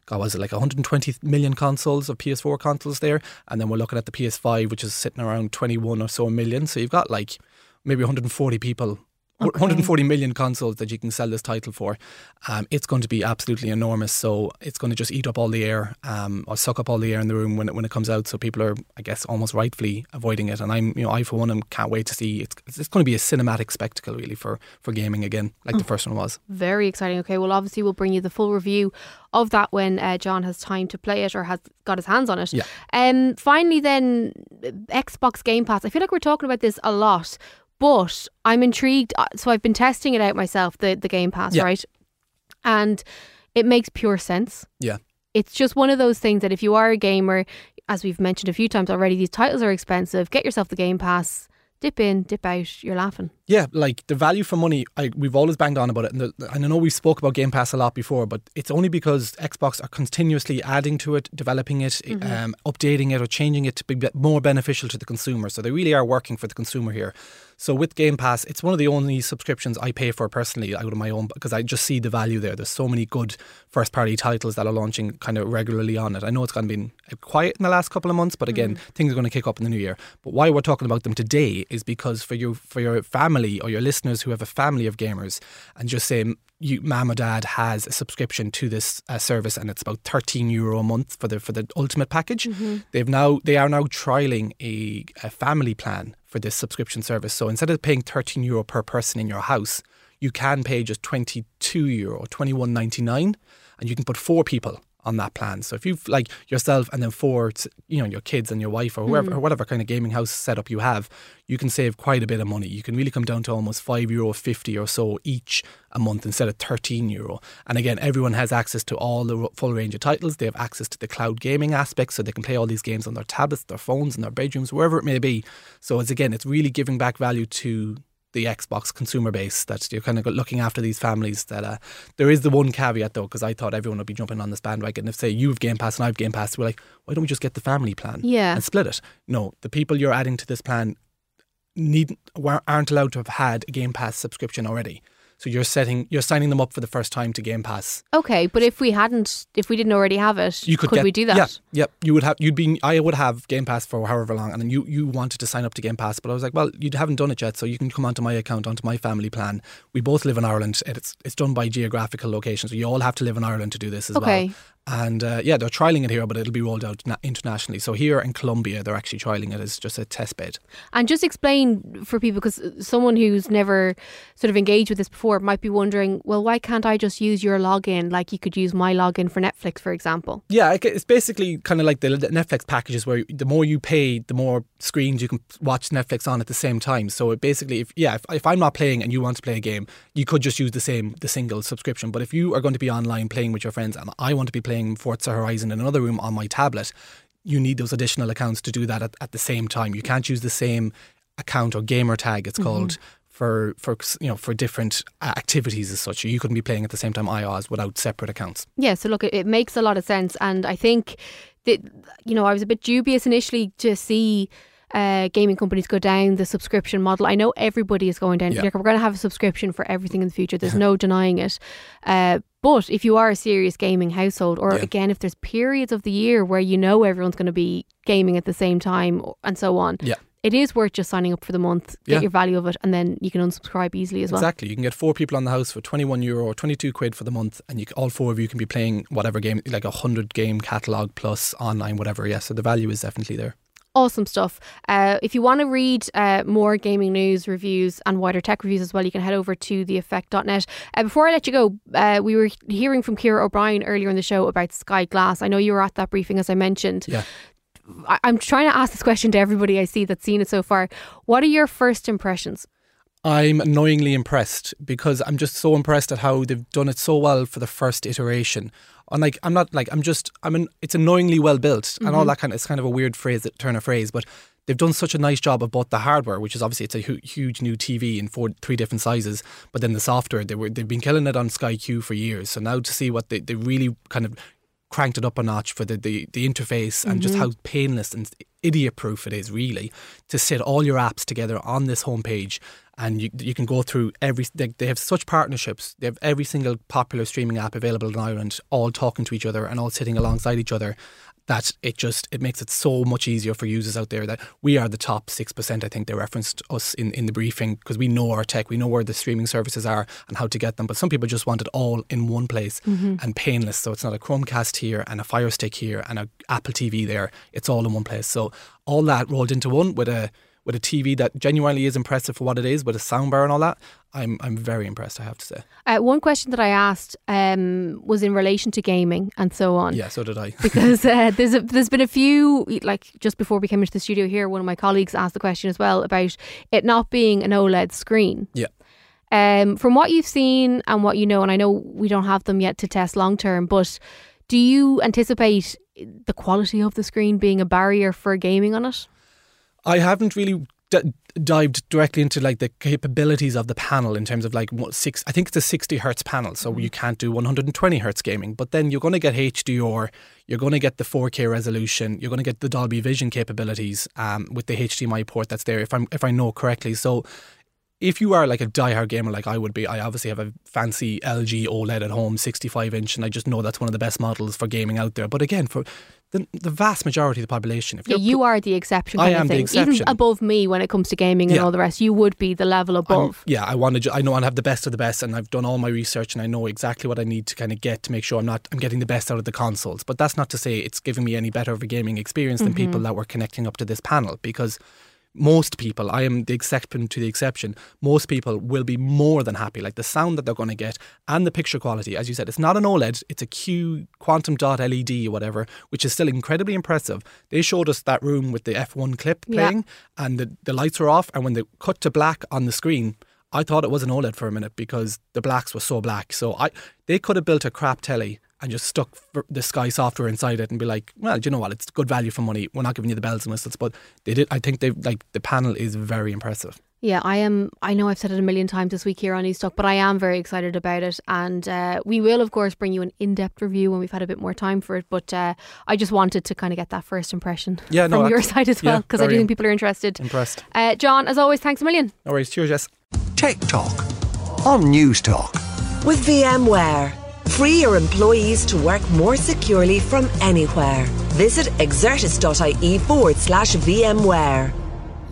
S5: God, was it like 120 million consoles of PS4 consoles there? And then we're looking at the PS5, which is sitting around 21 or so million. So you've got like maybe 140 people. 140 million consoles that you can sell this title for. Um, it's going to be absolutely enormous. So it's going to just eat up all the air um, or suck up all the air in the room when it, when it comes out. So people are, I guess, almost rightfully avoiding it. And I'm, you know, I for one, am can't wait to see. It's, it's going to be a cinematic spectacle, really, for for gaming again, like the first one was.
S3: Very exciting. Okay, well, obviously, we'll bring you the full review of that when uh, John has time to play it or has got his hands on it.
S5: Yeah.
S3: Um. Finally, then Xbox Game Pass. I feel like we're talking about this a lot, but I'm intrigued. Uh, So I've been testing it out myself, the the Game Pass,
S5: Yeah.
S3: right? And it makes pure sense.
S5: Yeah.
S3: It's just one of those things that if you are a gamer, as we've mentioned a few times already, these titles are expensive. Get yourself the Game Pass. dip in, dip out, you're laughing.
S5: Yeah, like the value for money, I, we've always banged on about it. And, the, and I know we spoke about Game Pass a lot before, but it's only because Xbox are continuously adding to it, developing it, mm-hmm. um, updating it, or changing it to be more beneficial to the consumer. So they really are working for the consumer here. So with Game Pass, it's one of the only subscriptions I pay for personally out of my own because I just see the value there. There's so many good first party titles that are launching kind of regularly on it. I know it's kind of been quiet in the last couple of months, but again, mm. things are going to kick up in the new year. But why we're talking about them today is because for you for your family or your listeners who have a family of gamers and just say you, mom or dad has a subscription to this uh, service and it's about 13 euro a month for the for the ultimate package. Mm-hmm. They've now they are now trialing a, a family plan for this subscription service. So instead of paying 13 euro per person in your house, you can pay just 22 euro, 21.99 and you can put four people on that plan. So if you've like yourself and then four, you know, your kids and your wife or whoever, mm. or whatever kind of gaming house setup you have, you can save quite a bit of money. You can really come down to almost five euro fifty or so each a month instead of thirteen euro. And again, everyone has access to all the full range of titles. They have access to the cloud gaming aspect, so they can play all these games on their tablets, their phones, in their bedrooms, wherever it may be. So it's again, it's really giving back value to the Xbox consumer base that you're kind of looking after these families. That uh, there is the one caveat though, because I thought everyone would be jumping on this bandwagon. If say you've Game Pass and I've Game Pass, we're like, why don't we just get the family plan?
S3: Yeah.
S5: and split it. No, the people you're adding to this plan need aren't allowed to have had a Game Pass subscription already. So you're setting, you're signing them up for the first time to Game Pass.
S3: Okay, but if we hadn't, if we didn't already have it, you could, could get, we do that?
S5: Yeah, yeah. You would have, you'd be, I would have Game Pass for however long, and then you you wanted to sign up to Game Pass, but I was like, well, you haven't done it yet, so you can come onto my account, onto my family plan. We both live in Ireland. It's it's done by geographical location, so you all have to live in Ireland to do this as
S3: okay.
S5: well. And uh, yeah, they're trialing it here, but it'll be rolled out na- internationally. So here in Colombia, they're actually trialing it as just a test bed.
S3: And just explain for people, because someone who's never sort of engaged with this before might be wondering, well, why can't I just use your login like you could use my login for Netflix, for example?
S5: Yeah, it's basically kind of like the Netflix packages where the more you pay, the more screens you can watch Netflix on at the same time. So it basically, if yeah, if, if I'm not playing and you want to play a game, you could just use the same the single subscription. But if you are going to be online playing with your friends and I want to be playing playing Forza Horizon in another room on my tablet, you need those additional accounts to do that at, at the same time. You can't use the same account or gamer tag, it's mm-hmm. called. For, for you know for different activities as such, you couldn't be playing at the same time I was without separate accounts.
S3: Yeah, so look, it, it makes a lot of sense, and I think that you know I was a bit dubious initially to see uh, gaming companies go down the subscription model. I know everybody is going down. Yeah. We're going to have a subscription for everything in the future. There's no denying it. Uh, but if you are a serious gaming household, or yeah. again, if there's periods of the year where you know everyone's going to be gaming at the same time and so on,
S5: yeah.
S3: it is worth just signing up for the month, get yeah. your value of it, and then you can unsubscribe easily as
S5: well. Exactly. You can get four people on the house for 21 euro or 22 quid for the month, and you, all four of you can be playing whatever game, like a 100 game catalogue plus online, whatever. Yeah, so the value is definitely there
S3: awesome stuff. Uh, if you want to read uh, more gaming news, reviews, and wider tech reviews as well, you can head over to theeffect.net. Uh, before I let you go, uh, we were hearing from Ciara O'Brien earlier in the show about Sky Glass. I know you were at that briefing, as I mentioned.
S5: Yeah.
S3: I- I'm trying to ask this question to everybody I see that's seen it so far. What are your first impressions?
S5: I'm annoyingly impressed because I'm just so impressed at how they've done it so well for the first iteration. And like, I'm not like, I'm just, I'm an, it's annoyingly well built mm-hmm. and all mm-hmm. that kind of, it's kind of a weird phrase, that turn of phrase, but they've done such a nice job of both the hardware, which is obviously it's a hu- huge new TV in four, three different sizes, but then the software, they were, they've been killing it on Sky Q for years. So now to see what they, they really kind of cranked it up a notch for the, the, the interface and mm-hmm. just how painless and idiot proof it is really to sit all your apps together on this homepage. And you, you can go through every they, they have such partnerships. They have every single popular streaming app available in Ireland all talking to each other and all sitting alongside each other that it just it makes it so much easier for users out there that we are the top 6% I think they referenced us in, in the briefing because we know our tech we know where the streaming services are and how to get them but some people just want it all in one place mm-hmm. and painless. So it's not a Chromecast here and a Fire Stick here and a Apple TV there. It's all in one place. So all that rolled into one with a with a TV that genuinely is impressive for what it is, with a soundbar and all that, I'm I'm very impressed. I have to say.
S3: Uh, one question that I asked um, was in relation to gaming and so on.
S5: Yeah, so did I.
S3: because uh, there's a, there's been a few like just before we came into the studio here, one of my colleagues asked the question as well about it not being an OLED screen.
S5: Yeah.
S3: Um, from what you've seen and what you know, and I know we don't have them yet to test long term, but do you anticipate the quality of the screen being a barrier for gaming on it?
S5: I haven't really d- dived directly into like the capabilities of the panel in terms of like what six. I think it's a sixty hertz panel, so mm-hmm. you can't do one hundred and twenty hertz gaming. But then you're going to get HDR, you're going to get the four K resolution, you're going to get the Dolby Vision capabilities um, with the HDMI port that's there. If I'm if I know correctly, so if you are like a diehard gamer like I would be, I obviously have a fancy LG OLED at home, 65 inch, and I just know that's one of the best models for gaming out there. But again, for the, the vast majority of the population,
S3: if yeah, you are the exception. I am the exception, even above me when it comes to gaming and yeah. all the rest. You would be the level above.
S5: I'm, yeah, I want to. I know I have the best of the best, and I've done all my research, and I know exactly what I need to kind of get to make sure I'm not. I'm getting the best out of the consoles. But that's not to say it's giving me any better of a gaming experience than mm-hmm. people that were connecting up to this panel because most people, I am the exception to the exception, most people will be more than happy. Like the sound that they're going to get and the picture quality, as you said, it's not an OLED, it's a Q quantum dot LED or whatever, which is still incredibly impressive. They showed us that room with the F1 clip playing yeah. and the, the lights were off. And when they cut to black on the screen, I thought it was an OLED for a minute because the blacks were so black. So I they could have built a crap telly and just stuck the Sky software inside it and be like, well, do you know what? It's good value for money. We're not giving you the bells and whistles, but they did. I think they like the panel is very impressive.
S3: Yeah, I am. I know I've said it a million times this week here on Newstalk, but I am very excited about it. And uh, we will, of course, bring you an in depth review when we've had a bit more time for it. But uh, I just wanted to kind of get that first impression
S5: yeah,
S3: from your side as well, because yeah, I do think people are interested.
S5: Impressed.
S3: Uh, John, as always, thanks a million.
S5: No worries. Cheers, Jess.
S1: Tech Talk on Newstalk
S2: With VMware. Free your employees to work more securely from anywhere. Visit exertis.ie forward slash VMware.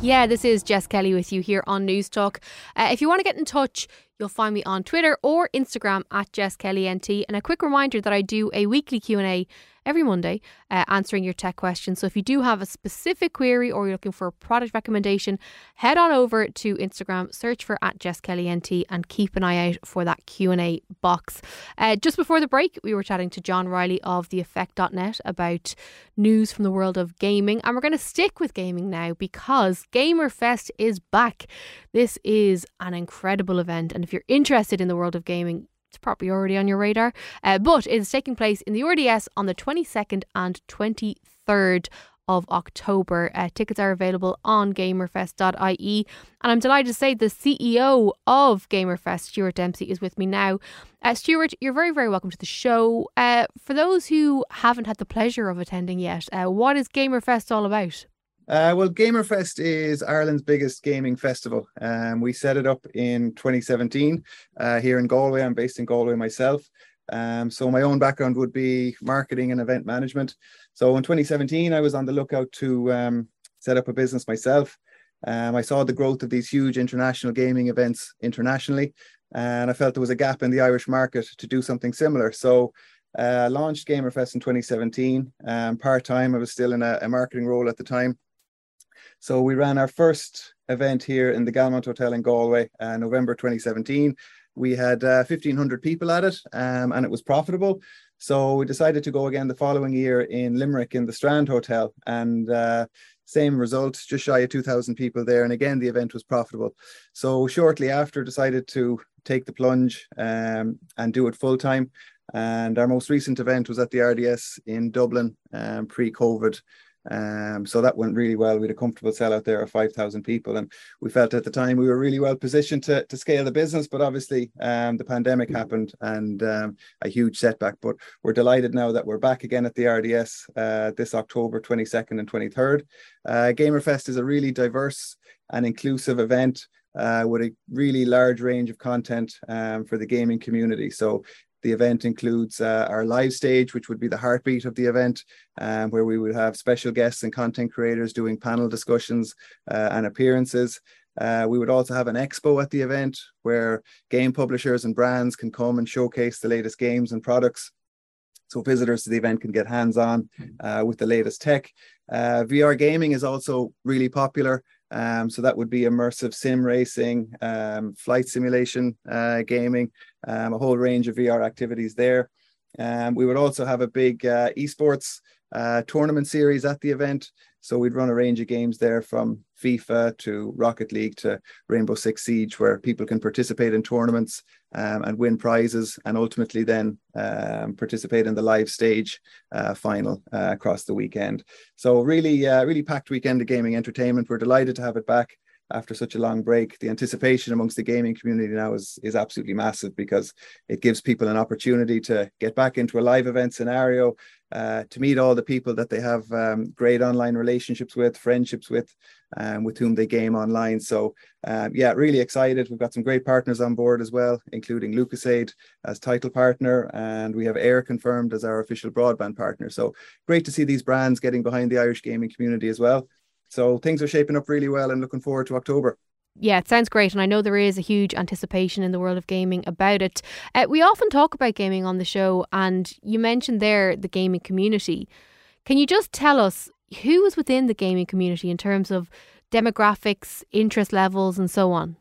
S3: Yeah, this is Jess Kelly with you here on Newstalk. Uh, if you want to get in touch, you'll find me on Twitter or Instagram at Jess Kelly NT. And a quick reminder that I do a weekly Q&A every Monday uh, answering your tech questions. So if you do have a specific query or you're looking for a product recommendation, head on over to Instagram, search for at Jess Kelly NT and keep an eye out for that Q&A box. Uh, just before the break, we were chatting to John Riley of theeffect.net about news from the world of gaming. And we're going to stick with gaming now because Gamerfest is back. This is an incredible event. And if you're interested in the world of gaming, it's probably already on your radar. Uh, but it is taking place in the RDS on the 22nd and 23rd of October. Uh, tickets are available on gamerfest.ie. And I'm delighted to say the CEO of Gamerfest, Stuart Dempsey, is with me now. Uh, Stuart, you're very, very welcome to the show. Uh, for those who haven't had the pleasure of attending yet, uh, what is Gamerfest all about?
S6: Uh, well, Gamerfest is Ireland's biggest gaming festival. Um, we set it up in 2017 uh, here in Galway. I'm based in Galway myself. Um, so my own background would be marketing and event management. So in 2017, I was on the lookout to um, set up a business myself. Um, I saw the growth of these huge international gaming events internationally, and I felt there was a gap in the Irish market to do something similar. So uh, launched Gamerfest in 2017. Um, Part time, I was still in a, a marketing role at the time. So we ran our first event here in the Galmont Hotel in Galway, uh, November 2017. We had uh, 1,500 people at it, um, and it was profitable. So we decided to go again the following year in Limerick in the Strand Hotel, and uh, same results, just shy of 2,000 people there. And again, the event was profitable. So shortly after, decided to take the plunge um, and do it full time. And our most recent event was at the RDS in Dublin um, pre COVID. Um, so that went really well. We had a comfortable sellout there of 5,000 people. And we felt at the time we were really well positioned to, to scale the business. But obviously, um, the pandemic happened and um, a huge setback. But we're delighted now that we're back again at the RDS uh, this October 22nd and 23rd. Uh, Gamerfest is a really diverse and inclusive event. Uh, with a really large range of content um, for the gaming community. So the event includes uh, our live stage, which would be the heartbeat of the event, um, where we would have special guests and content creators doing panel discussions uh, and appearances. Uh, we would also have an expo at the event where game publishers and brands can come and showcase the latest games and products. So visitors to the event can get hands-on uh, with the latest tech. Uh, VR gaming is also really popular. Um, so that would be immersive sim racing, um, flight simulation uh, gaming, um, a whole range of VR activities there. Um, we would also have a big uh, esports uh, tournament series at the event. So we'd run a range of games there from FIFA to Rocket League to Rainbow Six Siege, where people can participate in tournaments um, and win prizes, and ultimately then um, participate in the live stage uh, final uh, across the weekend. So really, uh, really packed weekend of gaming entertainment. We're delighted to have it back. After such a long break. The anticipation amongst the gaming community now is is absolutely massive because it gives people an opportunity to get back into a live event scenario, uh, to meet all the people that they have um, great online relationships with, friendships with, um, with whom they game online. So, um, yeah, really excited. We've got some great partners on board as well, including Lucozade as title partner, and we have Eir confirmed as our official broadband partner. So, great to see these brands getting behind the Irish gaming community as well. So, things are shaping up really well and looking forward to October.
S3: Yeah, it sounds great. And I know there is a huge anticipation in the world of gaming about it. Uh, we often talk about gaming on the show, and you mentioned there the gaming community. Can you just tell us who is within the gaming community in terms of demographics, interest levels, and so on?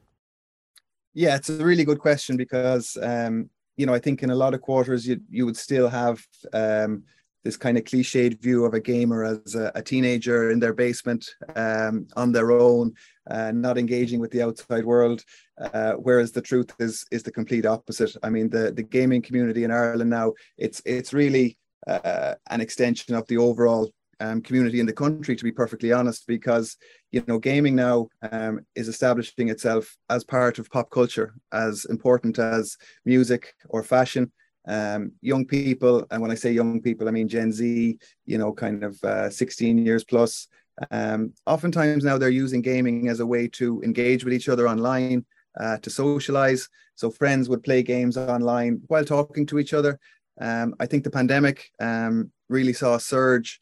S6: Yeah, it's a really good question because, um, you know, I think in a lot of quarters you, you would still have. Um, this kind of cliched view of a gamer as a, a teenager in their basement um, on their own, uh, not engaging with the outside world. Uh, whereas the truth is is the complete opposite. I mean, the the gaming community in Ireland now it's it's really uh, an extension of the overall um, community in the country, to be perfectly honest, because you know gaming now um, is establishing itself as part of pop culture, as important as music or fashion um, young people, and when I say young people, I mean Gen Z, you know, kind of uh, 16 years plus. Um, oftentimes now they're using gaming as a way to engage with each other online, uh, to socialize. So friends would play games online while talking to each other. Um, I think the pandemic um, really saw a surge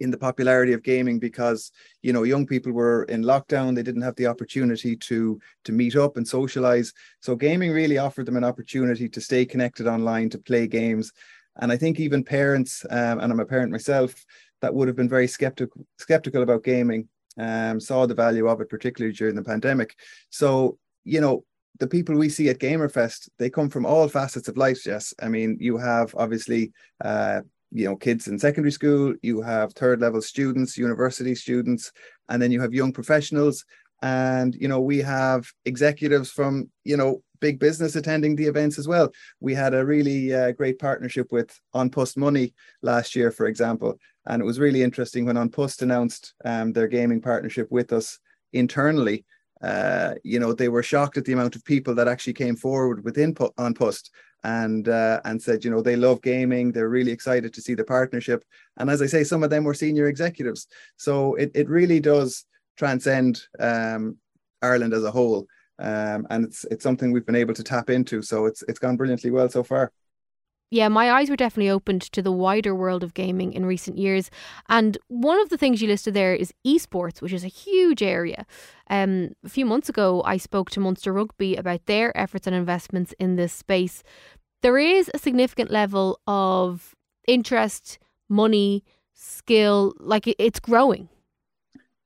S6: in the popularity of gaming because you know young people were in lockdown. They didn't have the opportunity to to meet up and socialize. So gaming really offered them an opportunity to stay connected online to play games. And i think even parents um, and i'm a parent myself that would have been very skeptical skeptical about gaming um, saw the value of it particularly during the pandemic. So you know the people we see at gamerfest they come from all facets of life yes i mean you have obviously uh, you know kids in secondary school you have third level students university students and then you have young professionals. And you know we have executives from you know big business attending the events as well. We had a really uh, great partnership with An Post Money last year for example. And it was really interesting when An Post announced um, their gaming partnership with us internally uh, you know they were shocked at the amount of people that actually came forward with input An Post and uh, and said, you know, they love gaming. They're really excited to see the partnership. And as I say, some of them were senior executives. So it it really does transcend um, Ireland as a whole, um, and it's it's something we've been able to tap into. So it's it's gone brilliantly well so far.
S3: Yeah, my eyes were definitely opened to the wider world of gaming in recent years. And one of the things you listed there is esports, which is a huge area. Um, a few months ago, I spoke to Munster Rugby about their efforts and investments in this space. There is a significant level of interest, money, skill, like it's growing.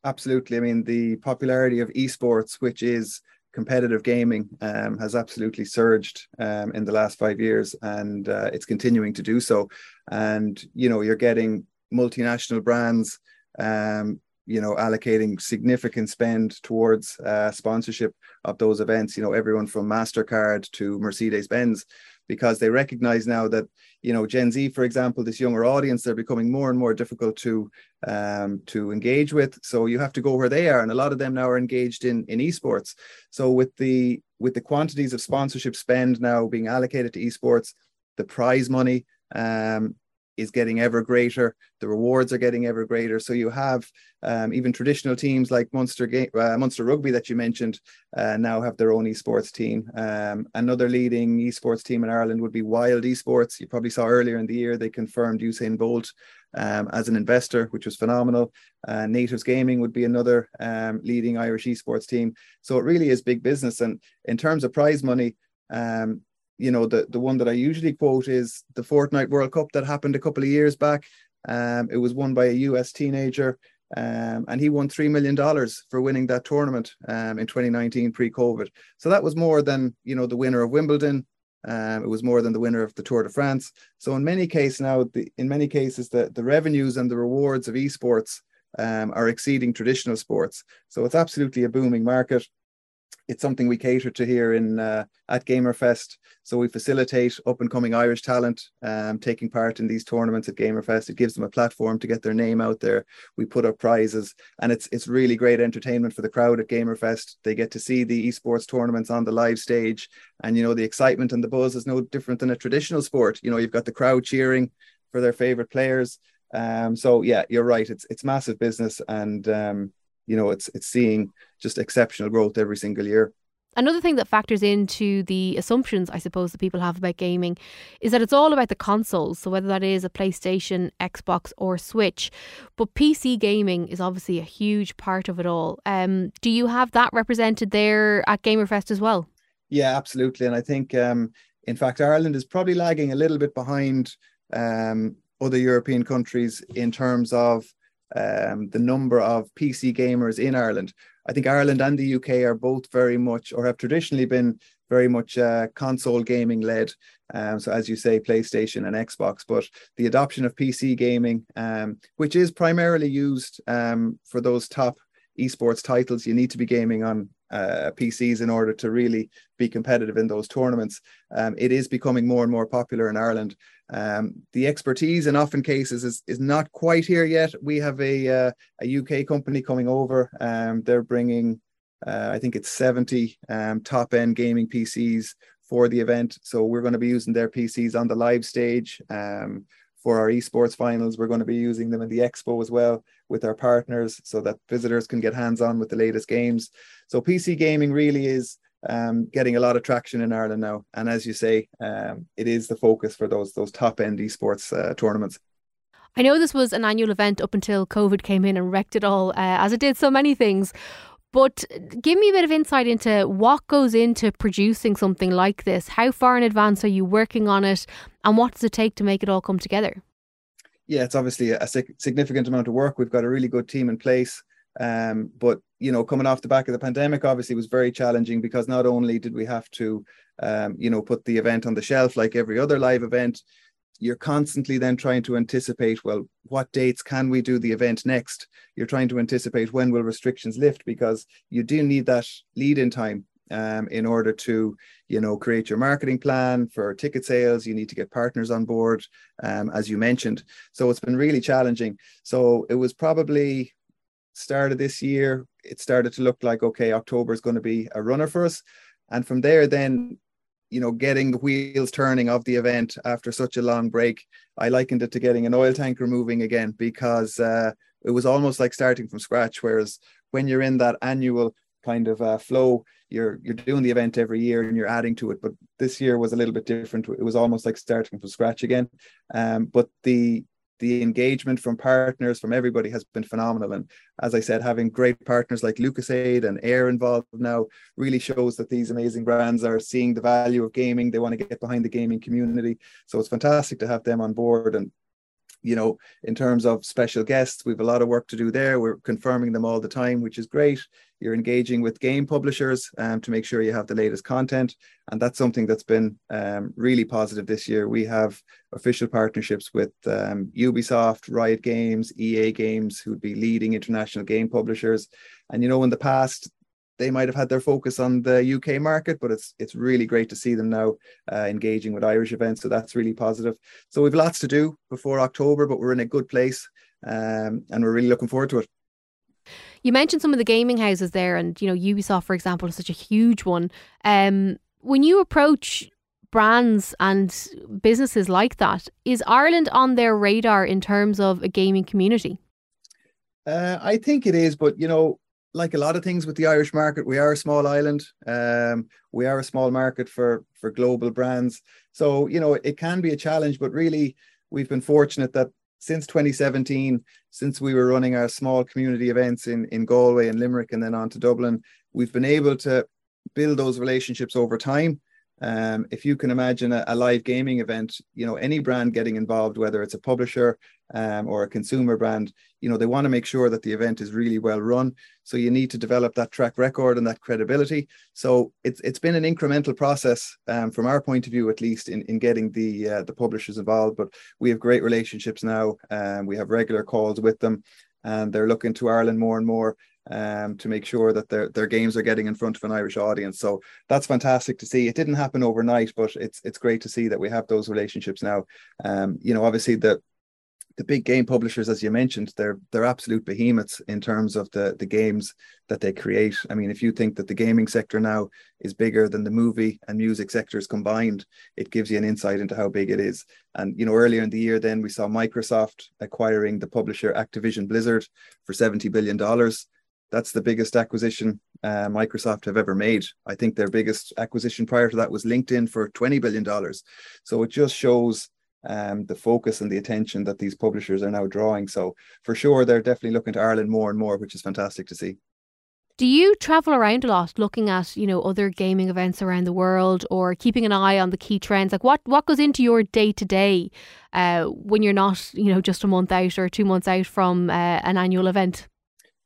S6: Absolutely. I mean, the popularity of esports, which is competitive gaming um, has absolutely surged um, in the last five years, and uh, it's continuing to do so. And you know, you're getting multinational brands, um, you know, allocating significant spend towards uh, sponsorship of those events. You know, everyone from Mastercard to Mercedes Benz because they recognize now that you know Gen Z, for example, this younger audience, they're becoming more and more difficult to um, to engage with. So you have to go where they are, and a lot of them now are engaged in in esports. So with the with the quantities of sponsorship spend now being allocated to esports, the prize money, um, is getting ever greater. The rewards are getting ever greater. So you have um, even traditional teams like Munster Ga- uh, Munster Rugby that you mentioned uh, now have their own esports team. Um, another leading esports team in Ireland would be Wild Esports. You probably saw earlier in the year they confirmed Usain Bolt um, as an investor, which was phenomenal. Uh, Natives Gaming would be another um, leading Irish esports team. So it really is big business. And in terms of prize money, um, you know, the, the one that I usually quote is the Fortnite World Cup that happened a couple of years back. Um, it was won by a US teenager, um, and he won $3 million for winning that tournament um, in 2019 pre COVID. So that was more than, you know, the winner of Wimbledon. Um, it was more than the winner of the Tour de France. So in many cases now, the, in many cases, the, the revenues and the rewards of esports um, are exceeding traditional sports. So it's absolutely a booming market. It's something we cater to here in uh, at Gamerfest. So we facilitate up and coming Irish talent um, taking part in these tournaments at Gamerfest. It gives them a platform to get their name out there. We put up prizes, and it's it's really great entertainment for the crowd at Gamerfest. They get to see the esports tournaments on the live stage, and you know the excitement and the buzz is no different than a traditional sport. You know you've got the crowd cheering for their favorite players. Um, so yeah, you're right. It's it's massive business, and um, you know it's it's seeing just exceptional growth every single year.
S3: Another thing that factors into the assumptions, I suppose, that people have about gaming is that it's all about the consoles. So, whether that is a PlayStation, Xbox, or Switch. But PC gaming is obviously a huge part of it all. Um, do you have that represented there at Gamerfest as well?
S6: Yeah, absolutely. And I think, um, in fact, Ireland is probably lagging a little bit behind um, other European countries in terms of um, the number of PC gamers in Ireland. I think Ireland and the UK are both very much, or have traditionally been very much uh, console gaming led. Um, so, as you say, PlayStation and Xbox, but the adoption of PC gaming, um, which is primarily used um, for those top esports titles, you need to be gaming on uh, PCs in order to really be competitive in those tournaments. Um, it is becoming more and more popular in Ireland. Um, the expertise in often cases is, is not quite here yet. We have a, uh, a UK company coming over. Um, they're bringing, uh, I think it's 70 um, top end gaming PCs for the event. So we're going to be using their PCs on the live stage. Um, for our esports finals, we're going to be using them in the expo as well with our partners so that visitors can get hands on with the latest games. So PC gaming really is um, getting a lot of traction in Ireland now. And as you say, um, it is the focus for those those top end esports uh, tournaments.
S3: I know this was an annual event up until COVID came in and wrecked it all, uh, as it did so many things. But give me a bit of insight into what goes into producing something like this. How far in advance are you working on it, and what does it take to make it all come together?
S6: Yeah, it's obviously a significant amount of work. We've got a really good team in place. Um, but you know, coming off the back of the pandemic, obviously was very challenging because not only did we have to, um, you know, put the event on the shelf like every other live event, you're constantly then trying to anticipate, well, what dates can we do the event next? You're trying to anticipate when will restrictions lift because you do need that lead in time um, in order to you know create your marketing plan for ticket sales you need to get partners on board um, as you mentioned so it's been really challenging so it was probably started this year, it started to look like, okay, October is going to be a runner for us. And from there, then, you know, getting the wheels turning of the event after such a long break, I likened it to getting an oil tanker moving again because uh, it was almost like starting from scratch. Whereas when you're in that annual kind of uh, flow, you're you're doing the event every year and you're adding to it. But this year was a little bit different. It was almost like starting from scratch again. Um, but the the engagement from partners from everybody has been phenomenal and as i said having great partners like Lucozade and Eir involved now really shows that these amazing brands are seeing the value of gaming they want to get behind the gaming community so it's fantastic to have them on board and you know, in terms of special guests, we have a lot of work to do there. We're confirming them all the time, which is great. You're engaging with game publishers um, to make sure you have the latest content. And that's something that's been um, really positive this year. We have official partnerships with um, Ubisoft, Riot Games, EA Games, who'd be leading international game publishers. And, you know, in the past, they might have had their focus on the UK market, but it's it's really great to see them now uh, engaging with Irish events. So that's really positive. So we've lots to do before October, but we're in a good place, um, and we're really looking forward to it.
S3: You mentioned some of the gaming houses there, and you know Ubisoft, for example, is such a huge one. Um, when you approach brands and businesses like that, is Ireland on their radar in terms of a gaming community?
S6: Uh, I think it is, but you know, like a lot of things with the Irish market, we are a small island. Um, we are a small market for for global brands. So you know it can be a challenge, but really we've been fortunate that since 2017, since we were running our small community events in in Galway and Limerick, and then on to Dublin, we've been able to build those relationships over time. Um, if you can imagine a, a, live gaming event, you know any brand getting involved, whether it's a publisher um, or a consumer brand, you know they want to make sure that the event is really well run. So you need to develop that track record and that credibility. So it's it's been an incremental process um, from our point of view, at least in, in getting the uh, the publishers involved. But we have great relationships now. Um, we have regular calls with them, and they're looking to Ireland more and more um, to make sure that their their games are getting in front of an Irish audience. So that's fantastic to see. It didn't happen overnight, but it's it's great to see that we have those relationships now. Um, you know, obviously the the big game publishers, as you mentioned, they're they're absolute behemoths in terms of the the games that they create. I mean, if you think that the gaming sector now is bigger than the movie and music sectors combined, it gives you an insight into how big it is. And you know, earlier in the year, then we saw Microsoft acquiring the publisher Activision Blizzard for seventy billion dollars. That's the biggest acquisition uh, Microsoft have ever made. I think their biggest acquisition prior to that was LinkedIn for twenty billion dollars. So it just shows um, the focus and the attention that these publishers are now drawing. So for sure, they're definitely looking to Ireland more and more, which is fantastic to see.
S3: Do you travel around a lot, looking at you know other gaming events around the world, or keeping an eye on the key trends? Like what what goes into your day to day when you're not you know just a month out or two months out from uh, an annual event?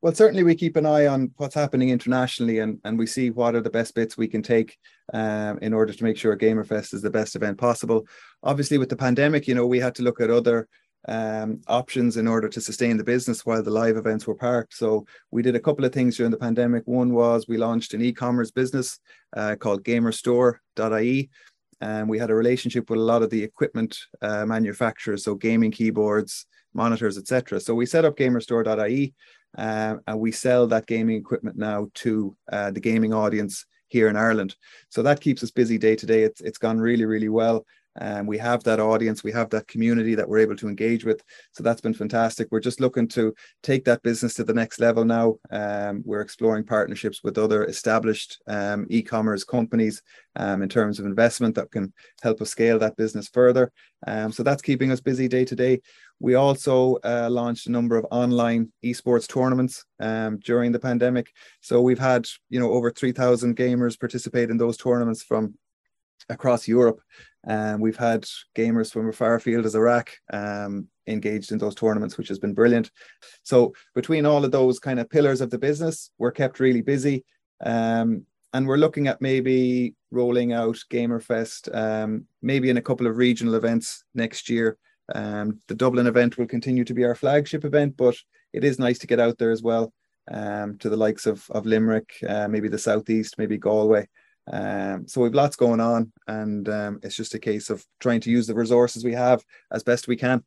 S6: Well, certainly we keep an eye on what's happening internationally, and and we see what are the best bits we can take um, in order to make sure Gamerfest is the best event possible. Obviously, with the pandemic, you know, we had to look at other um, options in order to sustain the business while the live events were parked. So we did a couple of things during the pandemic. One was we launched an e-commerce business uh, called Gamerstore.ie. And we had a relationship with a lot of the equipment uh, manufacturers, so gaming keyboards, monitors, etc. So we set up Gamerstore.ie uh, and we sell that gaming equipment now to uh, the gaming audience here in Ireland. So that keeps us busy day to day. It's it's gone really really well. And um, we have that audience, we have that community that we're able to engage with. So that's been fantastic. We're just looking to take that business to the next level now. Um, we're exploring partnerships with other established um, e commerce companies um, in terms of investment that can help us scale that business further. Um, so that's keeping us busy day to day. We also uh, launched a number of online esports tournaments um, during the pandemic. So we've had, you know, over 3,000 gamers participate in those tournaments from across Europe. Um, we've had gamers from as far field as Iraq um, engaged in those tournaments, which has been brilliant. So between all of those kind of pillars of the business, we're kept really busy. Um, and we're looking at maybe rolling out Gamerfest, um, maybe in a couple of regional events next year. Um, the Dublin event will continue to be our flagship event, but it is nice to get out there as well um, to the likes of, of Limerick, uh, maybe the Southeast, maybe Galway. Um, so we've lots going on, and um, it's just a case of trying to use the resources we have as best we can.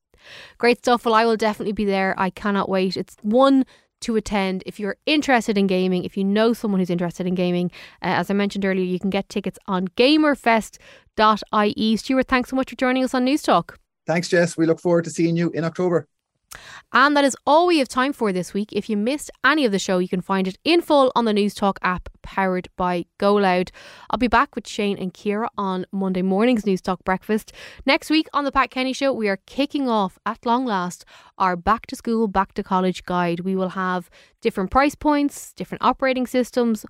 S3: Great stuff. Well, I will definitely be there. I cannot wait. It's one to attend if you're interested in gaming, if you know someone who's interested in gaming. Uh, as I mentioned earlier, you can get tickets on gamerfest.ie. Stuart, thanks so much for joining us on Newstalk.
S6: Thanks, Jess. We look forward to seeing you in October.
S3: And that is all we have time for this week. If you missed any of the show, you can find it in full on the Newstalk app powered by GoLoud. I'll be back with Shane and Ciara on Monday morning's Newstalk breakfast. Next week on the Pat Kenny Show, we are kicking off at long last our back to school, back to college guide. We will have different price points, different operating systems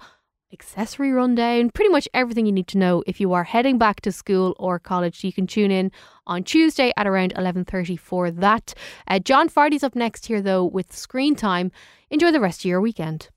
S3: accessory rundown, pretty much everything you need to know if you are heading back to school or college. So you can tune in on Tuesday at around 11:30 for that. Uh, John Fardy's up next here though with Screen Time. Enjoy the rest of your weekend.